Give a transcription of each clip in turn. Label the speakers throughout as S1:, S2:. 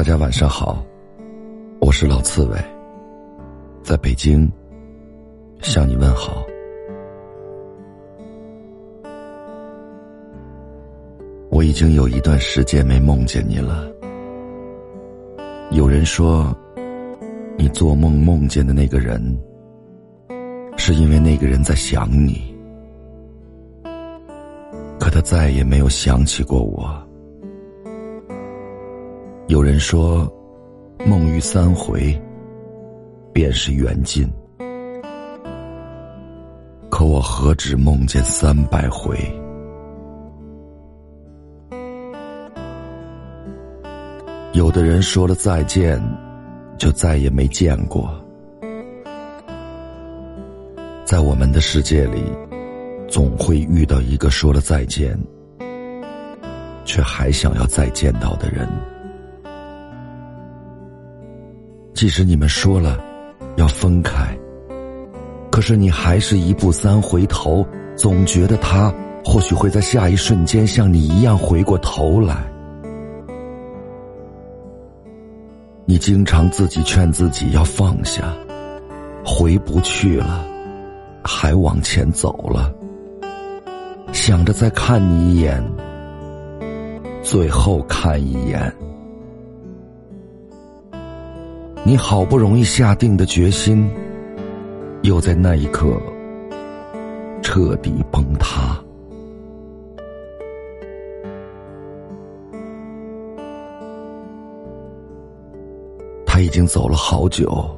S1: 大家晚上好，我是老刺猬，在北京向你问好。我已经有一段时间没梦见你了。有人说，你做梦梦见的那个人，是因为那个人在想你，可他再也没有想起过我。有人说，梦遇三回，便是缘尽。可我何止梦见三百回？有的人说了再见，就再也没见过。在我们的世界里，总会遇到一个说了再见，却还想要再见到的人。即使你们说了要分开，可是你还是一步三回头，总觉得他或许会在下一瞬间像你一样回过头来。你经常自己劝自己要放下，回不去了，还往前走了，想着再看你一眼，最后看一眼。你好不容易下定的决心，又在那一刻彻底崩塌。他已经走了好久，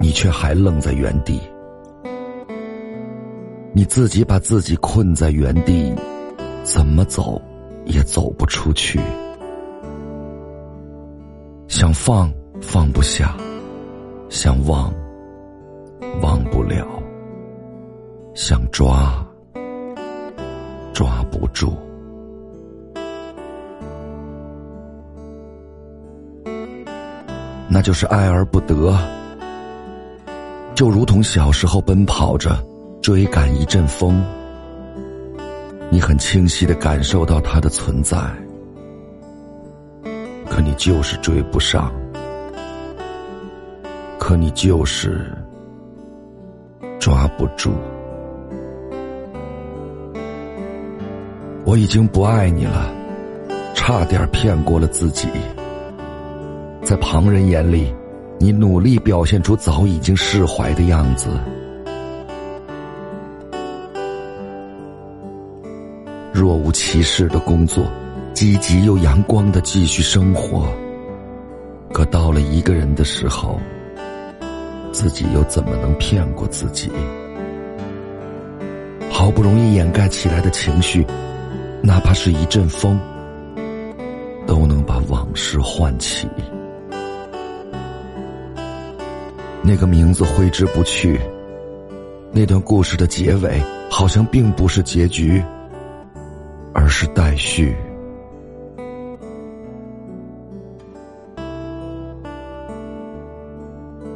S1: 你却还愣在原地。你自己把自己困在原地，怎么走也走不出去。想放。放不下，想忘，忘不了；想抓，抓不住。那就是爱而不得，就如同小时候奔跑着追赶一阵风，你很清晰的感受到它的存在，可你就是追不上。可你就是抓不住，我已经不爱你了，差点骗过了自己。在旁人眼里，你努力表现出早已经释怀的样子，若无其事的工作，积极又阳光的继续生活。可到了一个人的时候。自己又怎么能骗过自己？好不容易掩盖起来的情绪，哪怕是一阵风，都能把往事唤起。那个名字挥之不去，那段故事的结尾，好像并不是结局，而是待续。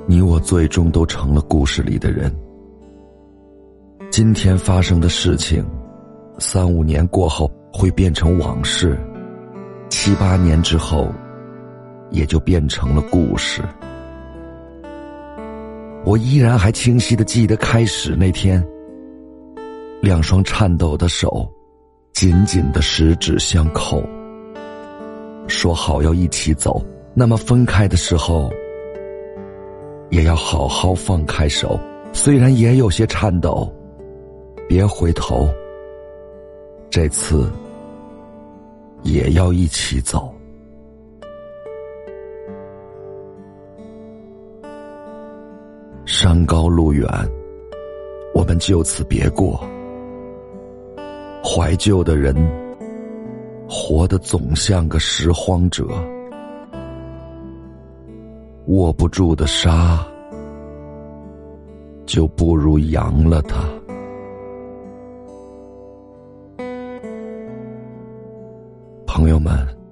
S1: 你我最终都成了故事里的人。今天发生的事情，三五年过后会变成往事，七八年之后，也就变成了故事。我依然还清晰的记得开始那天，两双颤抖的手，紧紧的十指相扣，说好要一起走。那么分开的时候。也要好好放开手，虽然也有些颤抖，别回头。这次也要一起走。山高路远，我们就此别过。怀旧的人，活得总像个拾荒者。握不住的沙，就不如扬了它。朋友们。